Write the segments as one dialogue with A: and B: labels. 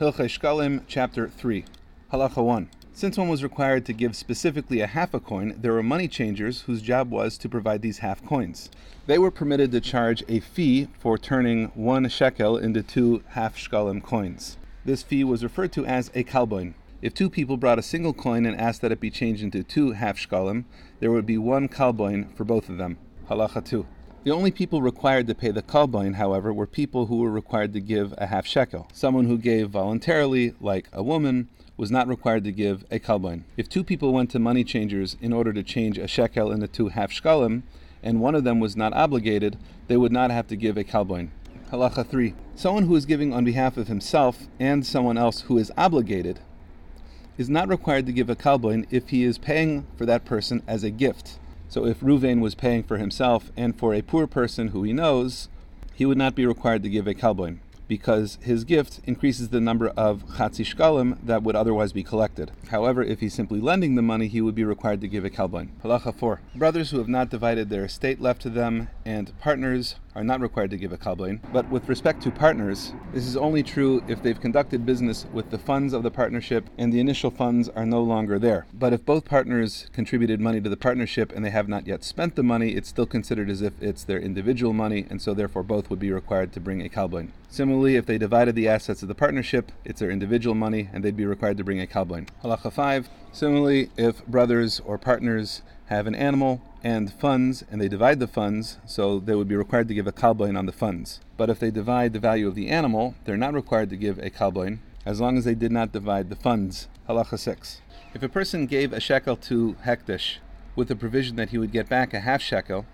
A: Hilchei Shkalim, Chapter 3. Halacha 1. Since one was required to give specifically a half a coin, there were money changers whose job was to provide these half coins. They were permitted to charge a fee for turning one shekel into two half shkalim coins. This fee was referred to as a kalboin. If two people brought a single coin and asked that it be changed into two half shkalim, there would be one kalboin for both of them. Halacha 2. The only people required to pay the kalboin, however, were people who were required to give a half shekel. Someone who gave voluntarily, like a woman, was not required to give a kalboin. If two people went to money changers in order to change a shekel into two half shkalim, and one of them was not obligated, they would not have to give a kalboin. Halacha 3. Someone who is giving on behalf of himself and someone else who is obligated is not required to give a kalboin if he is paying for that person as a gift. So if Ruvain was paying for himself and for a poor person who he knows, he would not be required to give a kalboin because his gift increases the number of chatzi shkalim that would otherwise be collected. However, if he's simply lending the money, he would be required to give a kalboin. Halacha 4. Brothers who have not divided their estate left to them and partners are not required to give a kalboin. But with respect to partners, this is only true if they've conducted business with the funds of the partnership and the initial funds are no longer there. But if both partners contributed money to the partnership and they have not yet spent the money, it's still considered as if it's their individual money, and so therefore both would be required to bring a kalboin. Similarly, if they divided the assets of the partnership, it's their individual money, and they'd be required to bring a kalboin. Halacha 5. Similarly, if brothers or partners have an animal and funds, and they divide the funds, so they would be required to give a kalboin on the funds. But if they divide the value of the animal, they're not required to give a kalboin, as long as they did not divide the funds. Halacha 6. If a person gave a shekel to Hekdesh with the provision that he would get back a half shekel,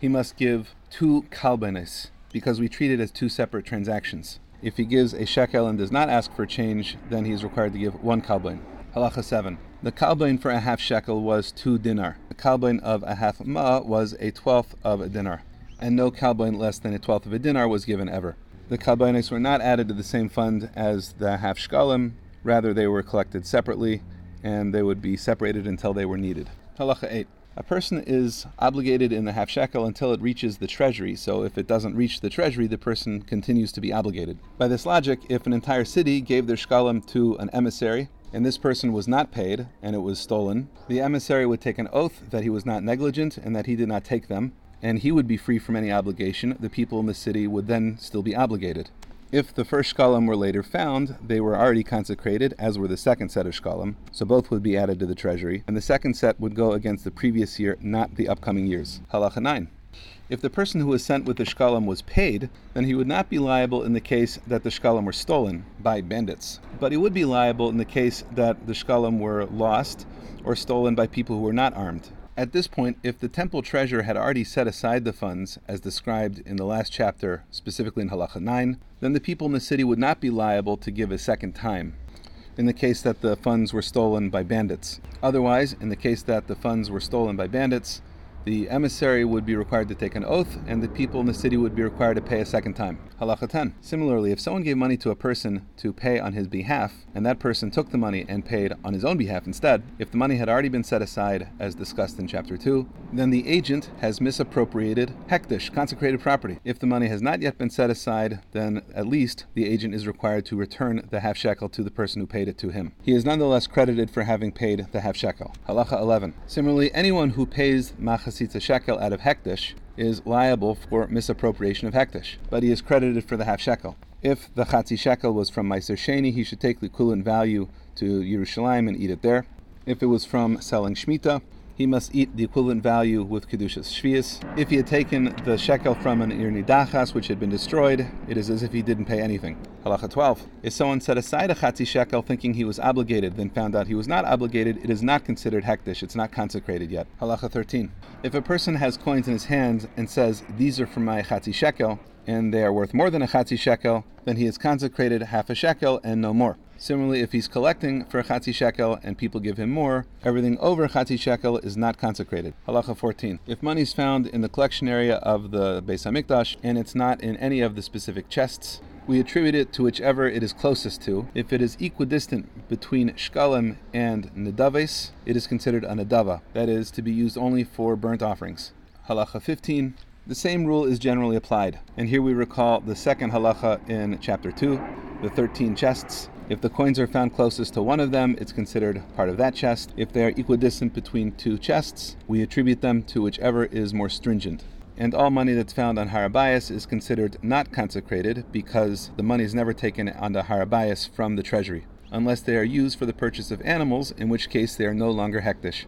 A: he must give two kalbonis because we treat it as two separate transactions. If he gives a shekel and does not ask for change, then he is required to give one kalbain. Halacha 7. The kalbain for a half shekel was two dinar. The kalbain of a half ma was a twelfth of a dinar. And no kalbain less than a twelfth of a dinar was given ever. The kalbainis were not added to the same fund as the half shkalim, rather, they were collected separately and they would be separated until they were needed. Halacha 8. A person is obligated in the half shekel until it reaches the treasury, so if it doesn't reach the treasury, the person continues to be obligated. By this logic, if an entire city gave their shkalim to an emissary, and this person was not paid and it was stolen, the emissary would take an oath that he was not negligent and that he did not take them, and he would be free from any obligation. The people in the city would then still be obligated. If the first shkalim were later found, they were already consecrated, as were the second set of shkalim, so both would be added to the treasury, and the second set would go against the previous year, not the upcoming years. Halacha 9. If the person who was sent with the shkalim was paid, then he would not be liable in the case that the shkalim were stolen by bandits. But he would be liable in the case that the shkalim were lost or stolen by people who were not armed. At this point, if the temple treasurer had already set aside the funds, as described in the last chapter, specifically in Halacha 9, then the people in the city would not be liable to give a second time in the case that the funds were stolen by bandits. Otherwise, in the case that the funds were stolen by bandits, the emissary would be required to take an oath, and the people in the city would be required to pay a second time. Halacha 10. Similarly, if someone gave money to a person to pay on his behalf, and that person took the money and paid on his own behalf instead, if the money had already been set aside, as discussed in chapter 2, then the agent has misappropriated hekdesh, consecrated property. If the money has not yet been set aside, then at least the agent is required to return the half shekel to the person who paid it to him. He is nonetheless credited for having paid the half shekel. Halacha 11. Similarly, anyone who pays mach chasitza shekel out of hekdesh is liable for misappropriation of hekdesh, but he is credited for the half shekel. If the chatzi shekel was from Meiser Sheni, he should take the equivalent value to Yerushalayim and eat it there. If it was from selling Shemitah, he must eat the equivalent value with Kedushas Shvius. If he had taken the shekel from an Ir Nidachas, which had been destroyed, it is as if he didn't pay anything. Halacha 12. If someone set aside a Chatzi shekel thinking he was obligated, then found out he was not obligated, it is not considered hekdesh, it's not consecrated yet. Halacha 13. If a person has coins in his hands and says, These are for my Chatzi shekel, and they are worth more than a Chatzi shekel, then he is consecrated half a shekel and no more. Similarly, if he's collecting for chatzi shekel and people give him more, everything over chatzi shekel is not consecrated. Halacha 14. If money is found in the collection area of the Beis Hamikdash and it's not in any of the specific chests, we attribute it to whichever it is closest to. If it is equidistant between shkalim and nadaves, it is considered a nadava, that is, to be used only for burnt offerings. Halacha 15. The same rule is generally applied, and here we recall the second halacha in chapter 2, the 13 chests. If the coins are found closest to one of them, it's considered part of that chest. If they are equidistant between two chests, we attribute them to whichever is more stringent. And all money that's found on Har Habayis is considered not consecrated because the money is never taken onto Har Habayis from the treasury, unless they are used for the purchase of animals, in which case they are no longer hekdesh.